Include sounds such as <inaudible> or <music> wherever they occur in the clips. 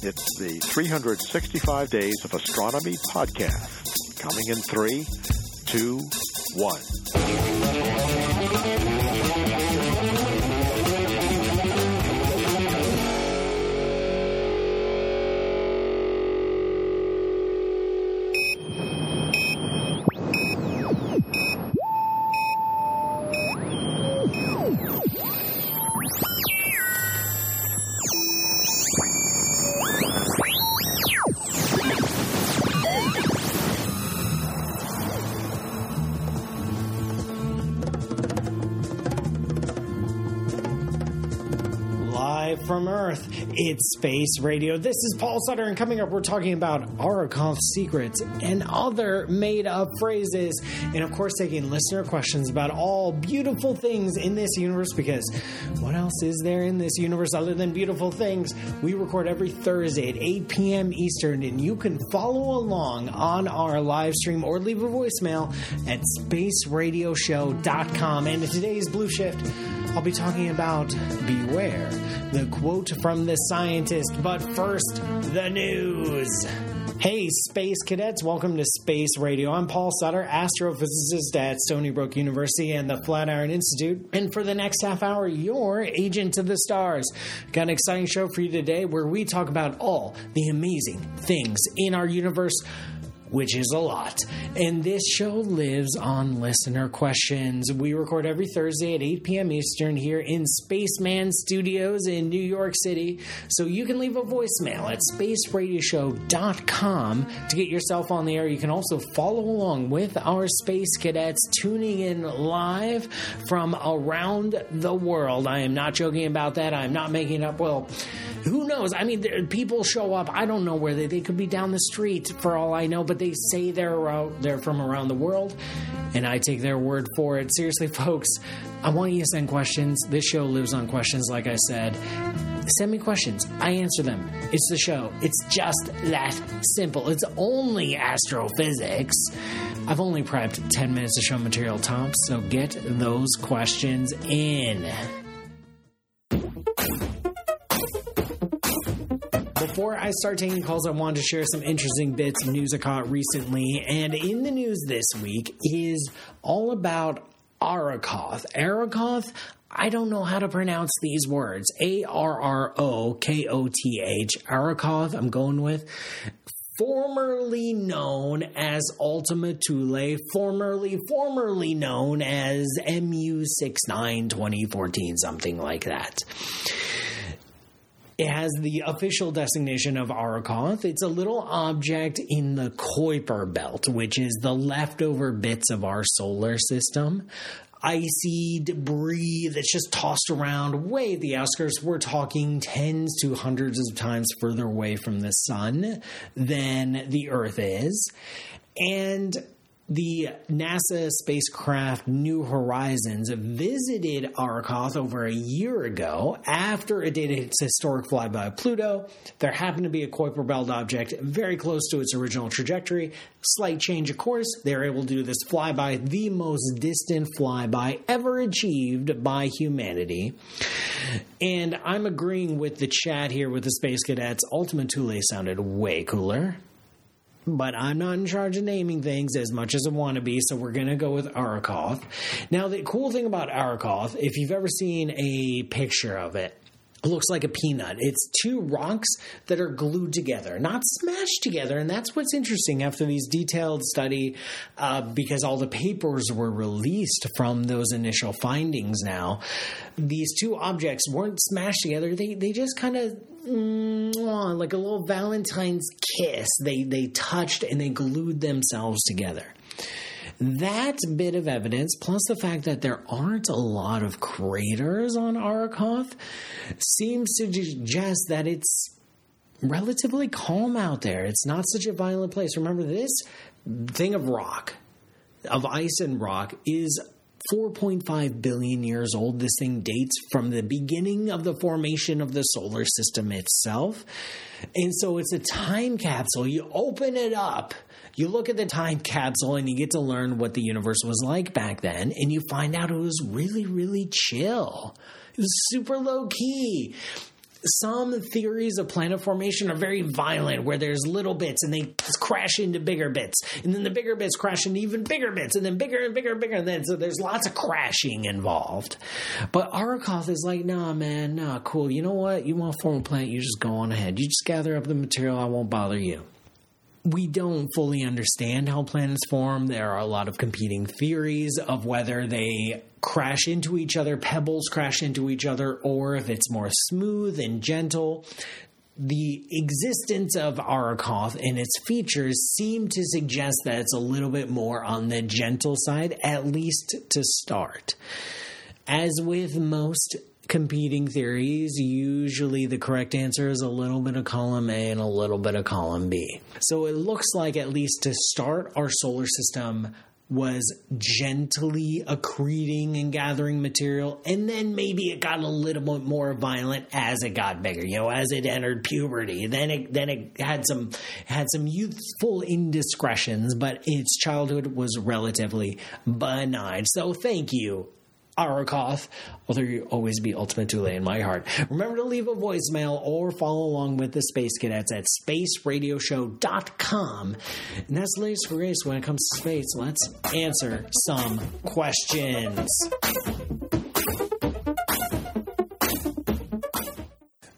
It's the 365 Days of Astronomy podcast. Coming in three, two, one. It's Space Radio. This is Paul Sutter, and coming up, we're talking about Arrokoth secrets and other made up phrases, and of course, taking listener questions about all beautiful things in this universe because what else is there in this universe other than beautiful things? We record every Thursday at 8 p.m. Eastern, and you can follow along on our live stream or leave a voicemail at spaceradioshow.com. And today's Blue Shift, I'll be talking about Beware, the quote from the scientist. But first, the news. Hey, space cadets, welcome to Space Radio. I'm Paul Sutter, astrophysicist at Stony Brook University and the Flatiron Institute. And for the next half hour, your agent to the stars. Got an exciting show for you today where we talk about all the amazing things in our universe which is a lot. And this show lives on listener questions. We record every Thursday at 8 p.m. Eastern here in Spaceman Studios in New York City. So you can leave a voicemail at spaceradioshow.com to get yourself on the air. You can also follow along with our space cadets tuning in live from around the world. I am not joking about that. I'm not making up. Well, who knows? I mean, people show up. I don't know where they. They could be down the street for all I know, but they say they're around, they're from around the world, and I take their word for it. Seriously, <laughs> folks, I want you to send questions. This show lives on questions, like I said. Send me questions. I answer them. It's the show. It's just that simple. It's only astrophysics. I've only prepped 10 minutes of show material tops, so get those questions in. Before I start taking calls, I wanted to share some interesting bits of news I caught recently. And in the news this week is all about Arrokoth. Arrokoth, I don't know how to pronounce these words. A R R O K O T H. Arrokoth, I'm going with. Formerly known as Ultima Thule, formerly formerly known as MU69 2014, something like that. It has the official designation of Arrokoth. It's a little object in the Kuiper belt, which is the leftover bits of our solar system. Icy debris that's just tossed around way at the outskirts. We're talking tens to hundreds of times further away from the sun than the Earth is. And the NASA spacecraft New Horizons visited Arrokoth over a year ago after it did its historic flyby of Pluto. There happened to be a Kuiper Belt object very close to its original trajectory. Slight change of course. They were able to do this flyby, the most distant flyby ever achieved by humanity. And I'm agreeing with the chat here with the Space Cadets. Ultima Thule sounded way cooler but I'm not in charge of naming things as much as I want to be, so we're going to go with Arrokoth. Now, the cool thing about Arrokoth, if you've ever seen a picture of it, it looks like a peanut. It's two rocks that are glued together, not smashed together. And that's what's interesting after these detailed study, uh, because all the papers were released from those initial findings now. These two objects weren't smashed together. They, they just kind of like a little Valentine's kiss. They they touched and they glued themselves together. That bit of evidence, plus the fact that there aren't a lot of craters on Arrokoth, seems to suggest that it's relatively calm out there. It's not such a violent place. Remember, this thing of rock, of ice and rock, is 4.5 billion years old. This thing dates from the beginning of the formation of the solar system itself. And so it's a time capsule. You open it up, you look at the time capsule, and you get to learn what the universe was like back then. And you find out it was really, really chill. It was super low key. Some theories of planet formation are very violent, where there's little bits and they crash into bigger bits, and then the bigger bits crash into even bigger bits, and then bigger and bigger and bigger, and then so there's lots of crashing involved. But Arrokoth is like, nah, man, nah, cool. You know what? You want to form a planet? You just go on ahead. You just gather up the material. I won't bother you we don't fully understand how planets form. There are a lot of competing theories of whether they crash into each other, pebbles crash into each other, or if it's more smooth and gentle. The existence of Arrokoth and its features seem to suggest that it's a little bit more on the gentle side, at least to start. As with most competing theories, usually the correct answer is a little bit of column A and a little bit of column B. So it looks like, at least to start, our solar system was gently accreting and gathering material, and then maybe it got a little bit more violent as it got bigger. You know, as it entered puberty, then it then it had some had some youthful indiscretions, but its childhood was relatively benign. So, thank you, Arrokoth, although you always be Ultima Thule in my heart. Remember to leave a voicemail or follow along with the Space Cadets at spaceradioshow.com. And that's the latest for race when it comes to space. Let's answer some questions.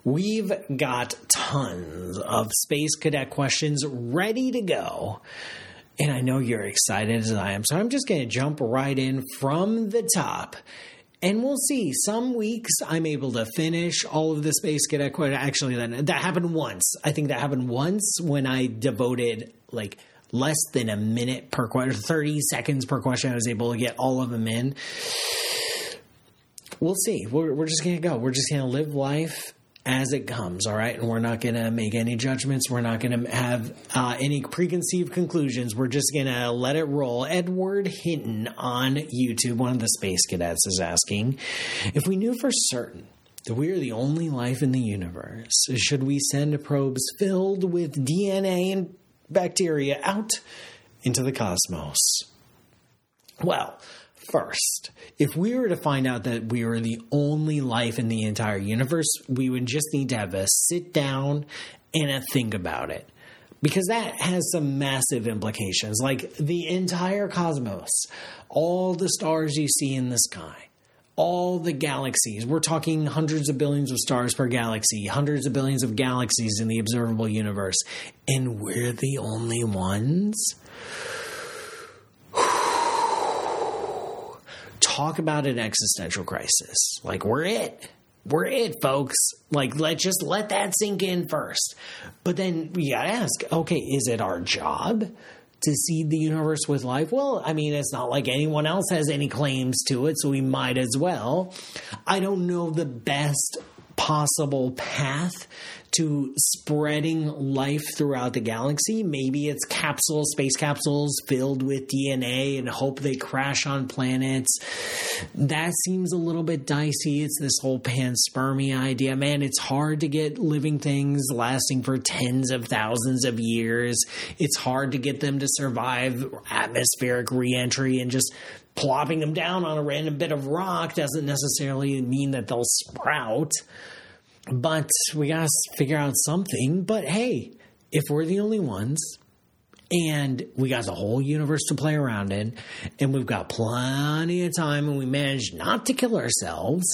We've got tons of Space Cadet questions ready to go and I know you're excited as I am. So I'm just going to jump right in from the top. And we'll see. Some weeks I'm able to finish all of the Space get Cadet. Actually, that, that happened once. I think that happened once when I devoted like less than a minute per question, 30 seconds per question. I was able to get all of them in. We'll see. We're, we're just going to go. We're just going to live life as it comes, all right? And we're not going to make any judgments. We're not going to have uh, any preconceived conclusions. We're just going to let it roll. Edward Hinton on YouTube, one of the Space Cadets, is asking if we knew for certain that we are the only life in the universe, should we send probes filled with DNA and bacteria out into the cosmos? Well, first. If we were to find out that we were the only life in the entire universe, we would just need to have a sit down and a think about it. Because that has some massive implications. Like the entire cosmos, all the stars you see in the sky, all the galaxies. We're talking hundreds of billions of stars per galaxy, hundreds of billions of galaxies in the observable universe. And we're the only ones? Talk about an existential crisis. Like, we're it. We're it, folks. Like, let's just let that sink in first. But then we gotta ask okay, is it our job? to seed the universe with life? Well, I mean, it's not like anyone else has any claims to it, so we might as well. I don't know the best possible path to spreading life throughout the galaxy. Maybe it's capsules, space capsules filled with DNA and hope they crash on planets. That seems a little bit dicey. It's this whole panspermia idea. Man, it's hard to get living things lasting for tens of thousands of years. It's hard to get them to survive atmospheric reentry and just plopping them down on a random bit of rock doesn't necessarily mean that they'll sprout. But we got to figure out something. But hey, if we're the only ones and we got the whole universe to play around in and we've got plenty of time and we managed not to kill ourselves,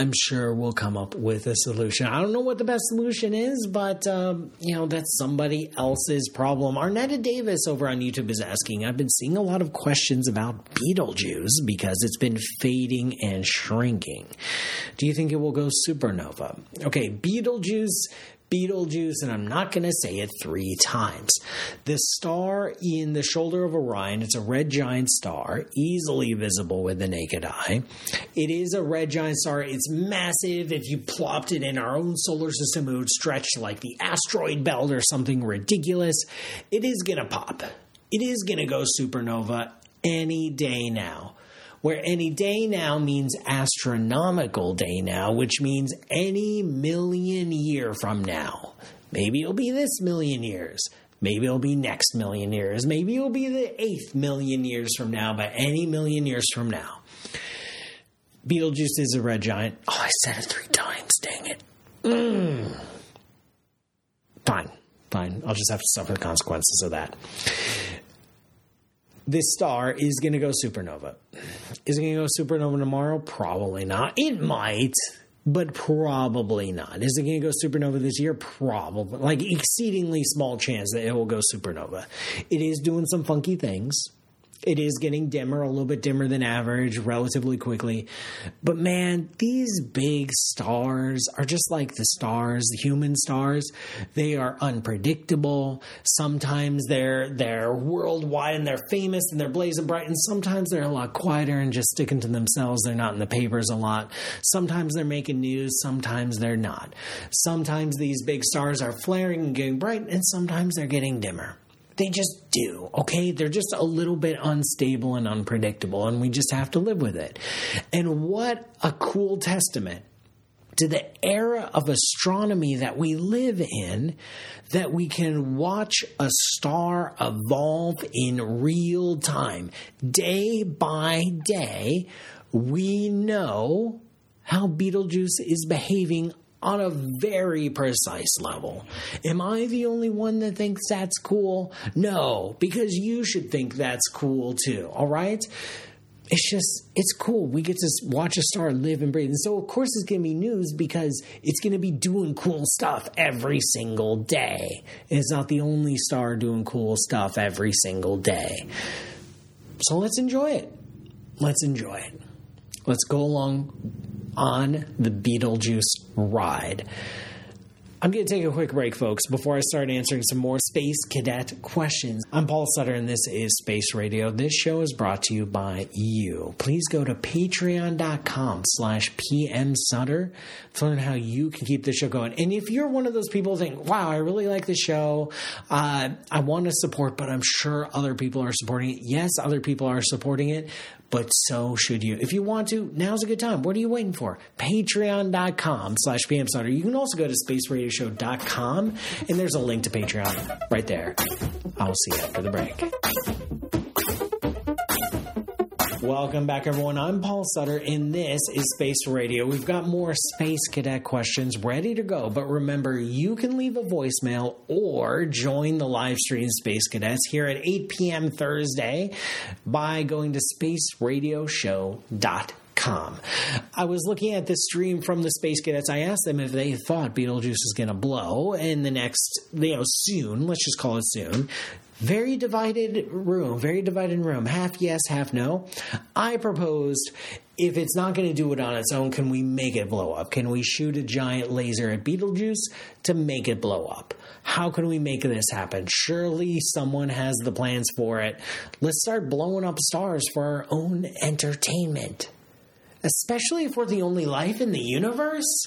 I'm sure we'll come up with a solution. I don't know what the best solution is, but um, you know that's somebody else's problem. Arnetta Davis over on YouTube is asking. I've been seeing a lot of questions about Betelgeuse because it's been fading and shrinking. Do you think it will go supernova? Okay, Betelgeuse Betelgeuse, and I'm not going to say it three times. The star in the shoulder of Orion, it's a red giant star, easily visible with the naked eye. It is a red giant star. It's massive. If you plopped it in our own solar system, it would stretch like the asteroid belt or something ridiculous. It is going to pop. It is going to go supernova any day now where any day now means astronomical day now, which means any million year from now. Maybe it'll be this million years. Maybe it'll be next million years. Maybe it'll be the eighth million years from now, but any million years from now. Betelgeuse is a red giant. Oh, I said it three times. Dang it. Mm. Fine, fine. I'll just have to suffer the consequences of that. This star is going to go supernova. Is it going to go supernova tomorrow? Probably not. It might, but probably not. Is it going to go supernova this year? Probably. Like, exceedingly small chance that it will go supernova. It is doing some funky things it is getting dimmer, a little bit dimmer than average, relatively quickly. But man, these big stars are just like the stars, the human stars. They are unpredictable. Sometimes they're they're worldwide and they're famous and they're blazing bright, and sometimes they're a lot quieter and just sticking to themselves. They're not in the papers a lot. Sometimes they're making news, sometimes they're not. Sometimes these big stars are flaring and getting bright, and sometimes they're getting dimmer. They just do, okay? They're just a little bit unstable and unpredictable, and we just have to live with it. And what a cool testament to the era of astronomy that we live in that we can watch a star evolve in real time, day by day. We know how Betelgeuse is behaving on a very precise level. Am I the only one that thinks that's cool? No, because you should think that's cool too, all right? It's just, it's cool. We get to watch a star live and breathe. And so, of course, it's going to be news because it's going to be doing cool stuff every single day. It's not the only star doing cool stuff every single day. So let's enjoy it. Let's enjoy it. Let's go along on the Beetlejuice ride. I'm going to take a quick break, folks, before I start answering some more Space Cadet questions. I'm Paul Sutter, and this is Space Radio. This show is brought to you by you. Please go to patreon.com slash pmsutter to learn how you can keep the show going. And if you're one of those people think, wow, I really like the show, uh, I want to support, but I'm sure other people are supporting it. Yes, other people are supporting it, but so should you. If you want to, now's a good time. What are you waiting for? Patreon.com slash pmsutter. You can also go to spaceradioshow.com and there's a link to Patreon right there. I'll see you after the break. Welcome back, everyone. I'm Paul Sutter, and this is Space Radio. We've got more Space Cadet questions ready to go, but remember, you can leave a voicemail or join the live stream Space Cadets here at 8 p.m. Thursday by going to spaceradioshow.com. I was looking at this stream from the Space Cadets. I asked them if they thought Betelgeuse was going to blow in the next, you know, soon. Let's just call it soon very divided room, very divided room, half yes, half no. I proposed if it's not going to do it on its own, can we make it blow up? Can we shoot a giant laser at Betelgeuse to make it blow up? How can we make this happen? Surely someone has the plans for it. Let's start blowing up stars for our own entertainment. Especially if we're the only life in the universe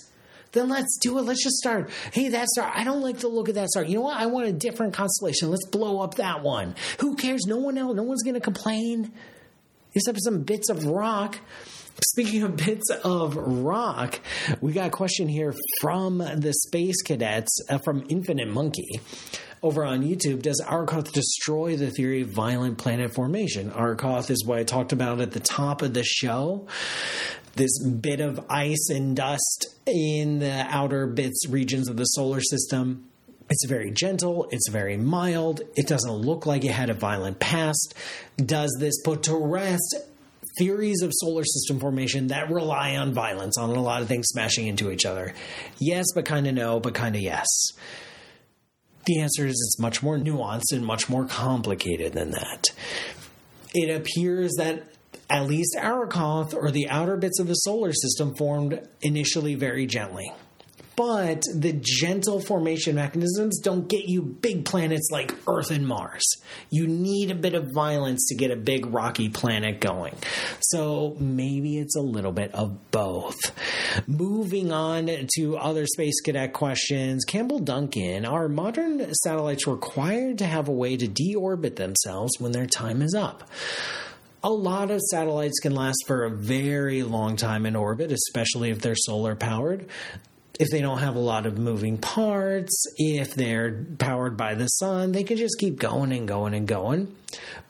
then let's do it. Let's just start. Hey, that star, I don't like the look of that star. You know what? I want a different constellation. Let's blow up that one. Who cares? No one else, no one's going to complain except some bits of rock. Speaking of bits of rock, we got a question here from the Space Cadets uh, from Infinite Monkey over on YouTube. Does Arrokoth destroy the theory of violent planet formation? Arrokoth is what I talked about at the top of the show this bit of ice and dust in the outer bits regions of the solar system. It's very gentle, it's very mild, it doesn't look like it had a violent past. Does this put to rest theories of solar system formation that rely on violence, on a lot of things smashing into each other? Yes, but kind of no, but kind of yes. The answer is it's much more nuanced and much more complicated than that. It appears that at least Arrokoth or the outer bits of the solar system formed initially very gently. But the gentle formation mechanisms don't get you big planets like Earth and Mars. You need a bit of violence to get a big rocky planet going. So maybe it's a little bit of both. Moving on to other space cadet questions. Campbell Duncan Are modern satellites required to have a way to deorbit themselves when their time is up? a lot of satellites can last for a very long time in orbit, especially if they're solar powered. If they don't have a lot of moving parts, if they're powered by the sun, they can just keep going and going and going.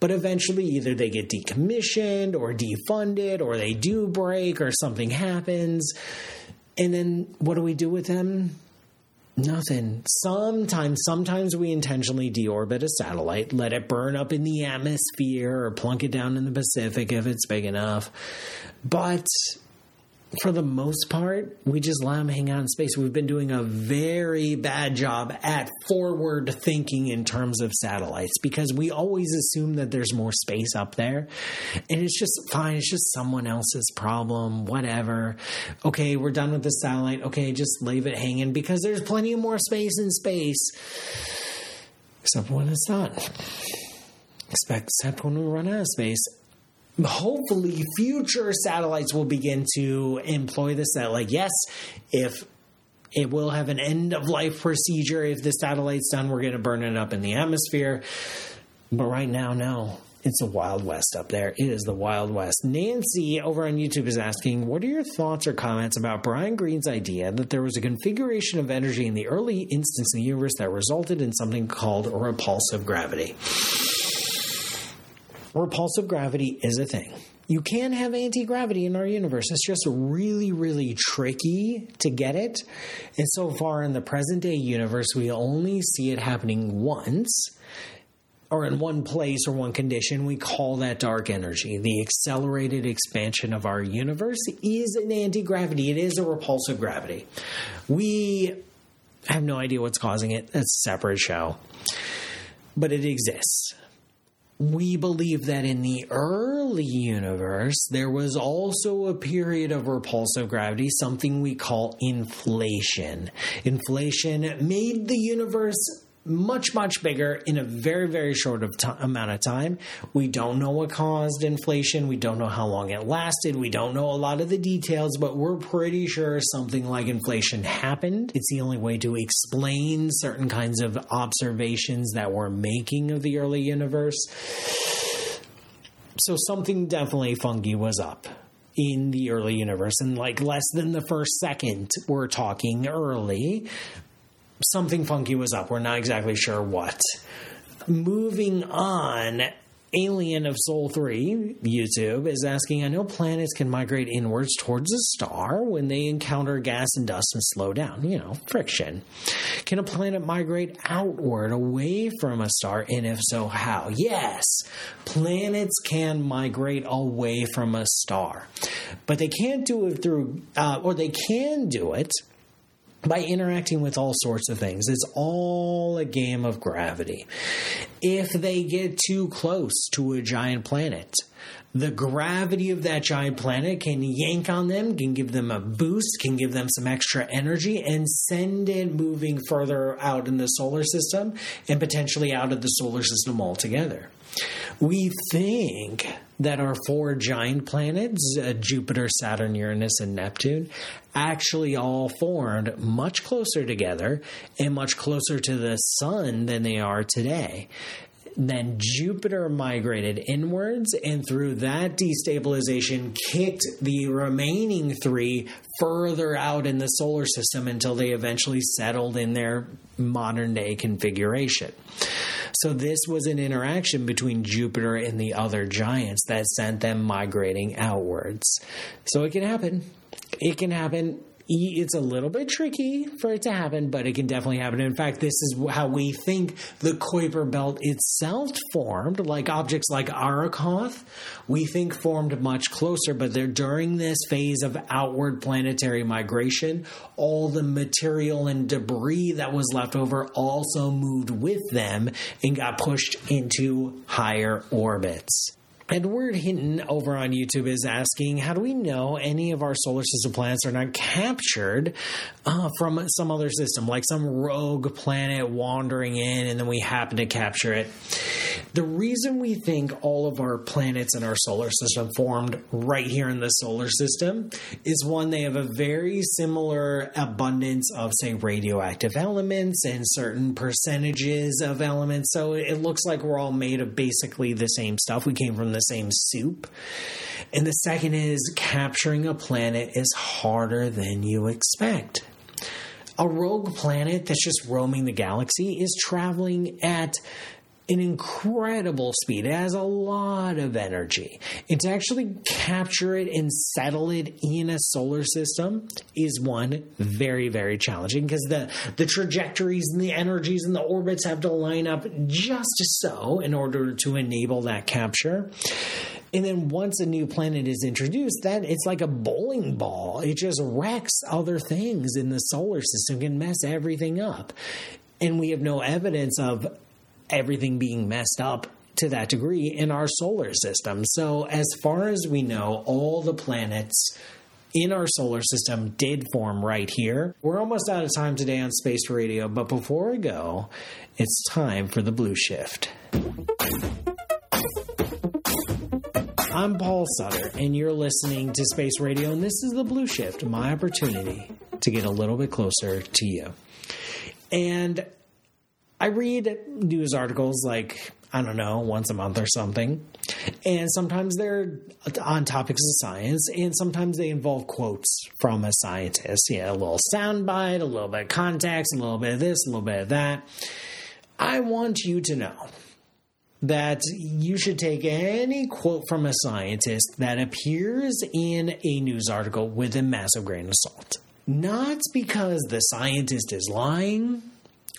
But eventually, either they get decommissioned or defunded, or they do break, or something happens And then what do we do with them? Nothing. Sometimes, sometimes we intentionally deorbit a satellite, let it burn up in the atmosphere or plunk it down in the Pacific if it's big enough. But for the most part, we just let them hang out in space. We've been doing a very bad job at forward thinking in terms of satellites because we always assume that there's more space up there. And it's just fine. It's just someone else's problem, whatever. Okay, we're done with the satellite. Okay, just leave it hanging because there's plenty of more space in space. Except when it's not. Except when we run out of space hopefully future satellites will begin to employ this that like yes if it will have an end of life procedure if the satellite's done we're going to burn it up in the atmosphere but right now no it's a wild west up there. It is the wild west. Nancy over on YouTube is asking, What are your thoughts or comments about Brian Greene's idea that there was a configuration of energy in the early instance of the universe that resulted in something called repulsive gravity? Repulsive gravity is a thing. You can have anti gravity in our universe. It's just really, really tricky to get it. And so far in the present day universe, we only see it happening once or in one place or one condition. We call that dark energy. The accelerated expansion of our universe is an anti gravity, it is a repulsive gravity. We have no idea what's causing it. That's a separate show. But it exists we believe that in the early universe, there was also a period of repulsive gravity, something we call inflation. Inflation made the universe much much bigger in a very very short of t- amount of time. We don't know what caused inflation. We don't know how long it lasted. We don't know a lot of the details but we're pretty sure something like inflation happened. It's the only way to explain certain kinds of observations that we're making of the early universe. So something definitely funky was up in the early universe and like less than the first second we're talking early something funky was up. We're not exactly sure what. Moving on, Alien of Soul 3, YouTube, is asking I know planets can migrate inwards towards a star when they encounter gas and dust and slow down, you know, friction. Can a planet migrate outward away from a star? And if so, how? Yes, planets can migrate away from a star, but they can't do it through, uh, or they can do it by interacting with all sorts of things. It's all a game of gravity. If they get too close to a giant planet, the gravity of that giant planet can yank on them, can give them a boost, can give them some extra energy, and send it moving further out in the solar system and potentially out of the solar system altogether. We think that our four giant planets, uh, Jupiter, Saturn, Uranus, and Neptune, actually all formed much closer together and much closer to the sun than they are today. Then Jupiter migrated inwards, and through that destabilization, kicked the remaining three further out in the solar system until they eventually settled in their modern day configuration. So this was an interaction between Jupiter and the other giants that sent them migrating outwards. So it can happen. It can happen it's a little bit tricky for it to happen, but it can definitely happen. In fact, this is how we think the Kuiper Belt itself formed, like objects like Arrokoth, we think formed much closer, but they're during this phase of outward planetary migration, all the material and debris that was left over also moved with them and got pushed into higher orbits. Edward Hinton over on YouTube is asking, how do we know any of our solar system planets are not captured uh, from some other system, like some rogue planet wandering in and then we happen to capture it? The reason we think all of our planets in our solar system formed right here in the solar system is one, they have a very similar abundance of, say, radioactive elements and certain percentages of elements. So it looks like we're all made of basically the same stuff. We came from the same soup. And the second is capturing a planet is harder than you expect. A rogue planet that's just roaming the galaxy is traveling at an incredible speed. It has a lot of energy. And to actually capture it and settle it in a solar system is one very, very challenging because the, the trajectories and the energies and the orbits have to line up just so in order to enable that capture. And then once a new planet is introduced, then it's like a bowling ball. It just wrecks other things in the solar system, can mess everything up. And we have no evidence of everything being messed up to that degree in our solar system. So, as far as we know, all the planets in our solar system did form right here. We're almost out of time today on Space Radio, but before we go, it's time for the blue shift. I'm Paul Sutter, and you're listening to Space Radio, and this is the Blue Shift, my opportunity to get a little bit closer to you. And I read news articles like, I don't know, once a month or something. And sometimes they're on topics of science, and sometimes they involve quotes from a scientist. Yeah, a little soundbite, a little bit of context, a little bit of this, a little bit of that. I want you to know that you should take any quote from a scientist that appears in a news article with a massive grain of salt. Not because the scientist is lying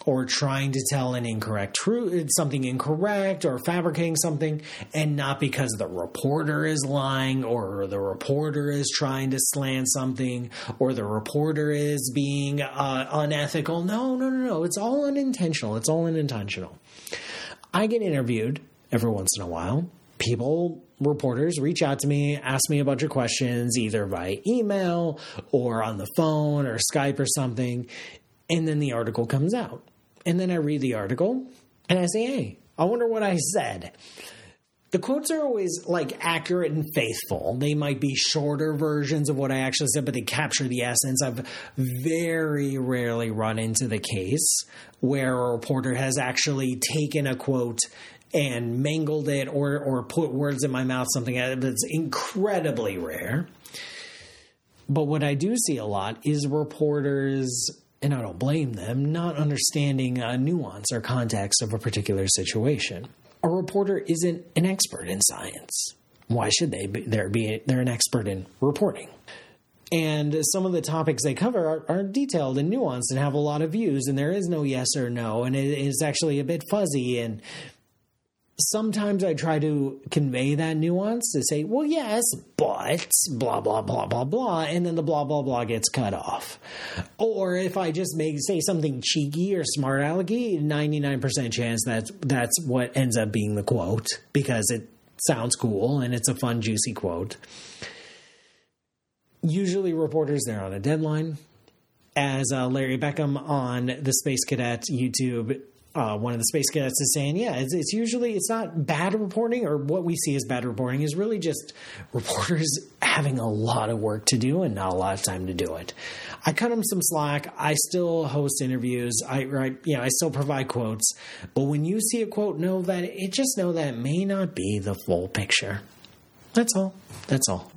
or trying to tell an incorrect truth, something incorrect or fabricating something, and not because the reporter is lying or the reporter is trying to slant something or the reporter is being uh, unethical. No, no, no, no. It's all unintentional. It's all unintentional. I get interviewed every once in a while. People, reporters, reach out to me, ask me a bunch of questions, either by email or on the phone or Skype or something. And then the article comes out. And then I read the article and I say, hey, I wonder what I said. The quotes are always like accurate and faithful. They might be shorter versions of what I actually said, but they capture the essence. I've very rarely run into the case where a reporter has actually taken a quote and mangled it or or put words in my mouth, something that's incredibly rare. But what I do see a lot is reporters, and I don't blame them, not understanding a nuance or context of a particular situation a reporter isn't an expert in science. Why should they? Be? They're be they're an expert in reporting. And some of the topics they cover are, are, detailed and nuanced and have a lot of views, and there is no yes or no, and it is actually a bit fuzzy. And sometimes I try to convey that nuance to say, well, yes, but blah, blah, blah, blah, blah, and then the blah, blah, blah gets cut off. Or if I just make, say something cheeky or smart alecky, 99% chance that that's what ends up being the quote because it sounds cool and it's a fun, juicy quote. Usually reporters, they're on a deadline. As uh, Larry Beckham on the Space Cadet YouTube uh, one of the space cadets is saying, yeah, it's, it's, usually it's not bad reporting, or what we see as bad reporting is really just reporters <laughs> having a lot of work to do and not a lot of time to do it. I cut them some slack. I still host interviews. I, I you know, I still provide quotes. But when you see a quote, know that it just know that it may not be the full picture. That's all. That's all.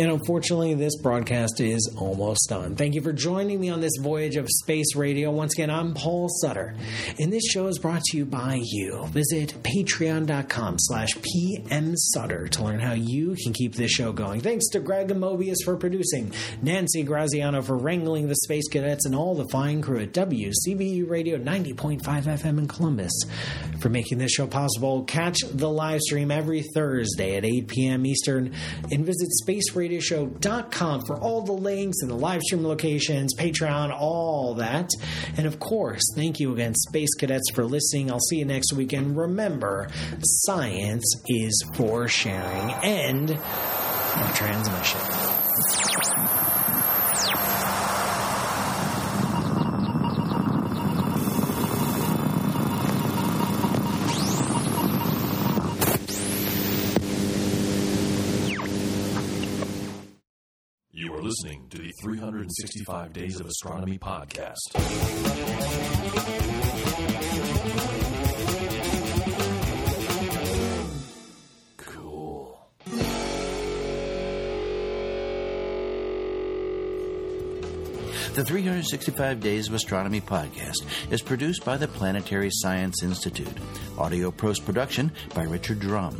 And unfortunately, this broadcast is almost done. Thank you for joining me on this voyage of space radio. Once again, I'm Paul Sutter, and this show is brought to you by you. Visit patreon.com slash pmsutter to learn how you can keep this show going. Thanks to Greg Moebius for producing, Nancy Graziano for wrangling the space cadets, and all the fine crew at WCBE Radio 90.5 FM in Columbus for making this show possible. Catch the live stream every Thursday at 8 p.m. Eastern and visit Space Radio radioshow.com for all the links and the live stream locations, Patreon, all that. And of course, thank you again, Space Cadets, for listening. I'll see you next week. And remember, science is for sharing. Of transmission. 365 Days of Astronomy podcast. The 365 Days of Astronomy podcast is produced by the Planetary Science Institute. Audio post production by Richard Drum.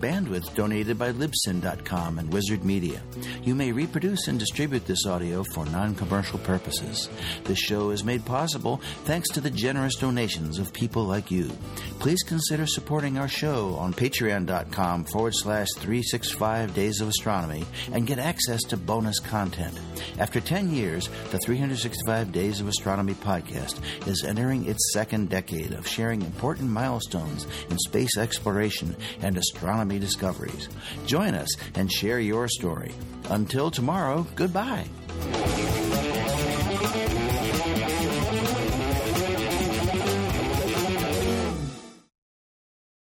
Bandwidth donated by Libsyn.com and Wizard Media. You may reproduce and distribute this audio for non commercial purposes. This show is made possible thanks to the generous donations of people like you. Please consider supporting our show on patreon.com forward slash 365 Days of Astronomy and get access to bonus content. After 10 years, the 365 Days of Astronomy podcast is entering its second decade of sharing important milestones in space exploration and astronomy discoveries. Join us and share your story. Until tomorrow, goodbye.